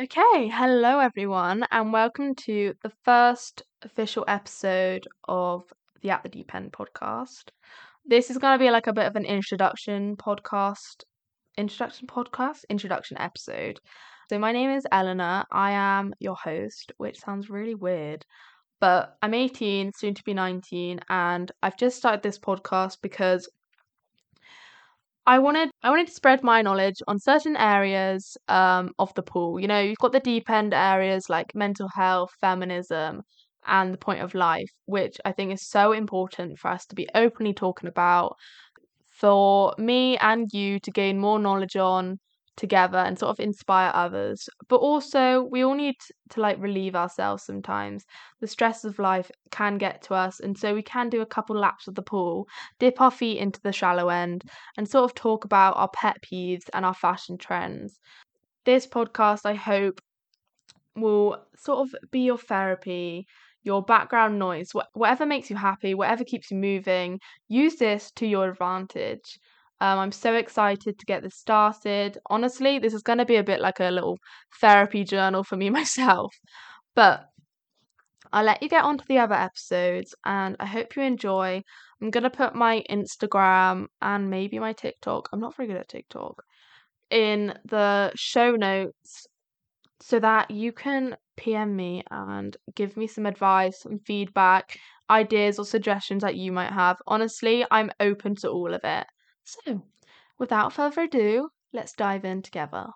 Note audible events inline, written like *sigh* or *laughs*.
Okay, hello everyone, and welcome to the first official episode of the At the Deep End podcast. This is going to be like a bit of an introduction podcast, introduction podcast, introduction episode. So, my name is Eleanor. I am your host, which sounds really weird, but I'm 18, soon to be 19, and I've just started this podcast because I wanted I wanted to spread my knowledge on certain areas um, of the pool. You know, you've got the deep end areas like mental health, feminism, and the point of life, which I think is so important for us to be openly talking about, for me and you to gain more knowledge on, together and sort of inspire others. But also, we all need to like relieve ourselves sometimes. The stress of life can get to us, and so we can do a couple laps of the pool, dip our feet into the shallow end, and sort of talk about our pet peeves and our fashion trends. This podcast, I hope, will sort of be your therapy your background noise, whatever makes you happy, whatever keeps you moving, use this to your advantage. Um, I'm so excited to get this started. Honestly, this is going to be a bit like a little therapy journal for me *laughs* myself. But I'll let you get on to the other episodes and I hope you enjoy. I'm going to put my Instagram and maybe my TikTok, I'm not very good at TikTok, in the show notes so that you can PM me and give me some advice, and feedback, ideas, or suggestions that you might have. Honestly, I'm open to all of it. So, without further ado, let's dive in together.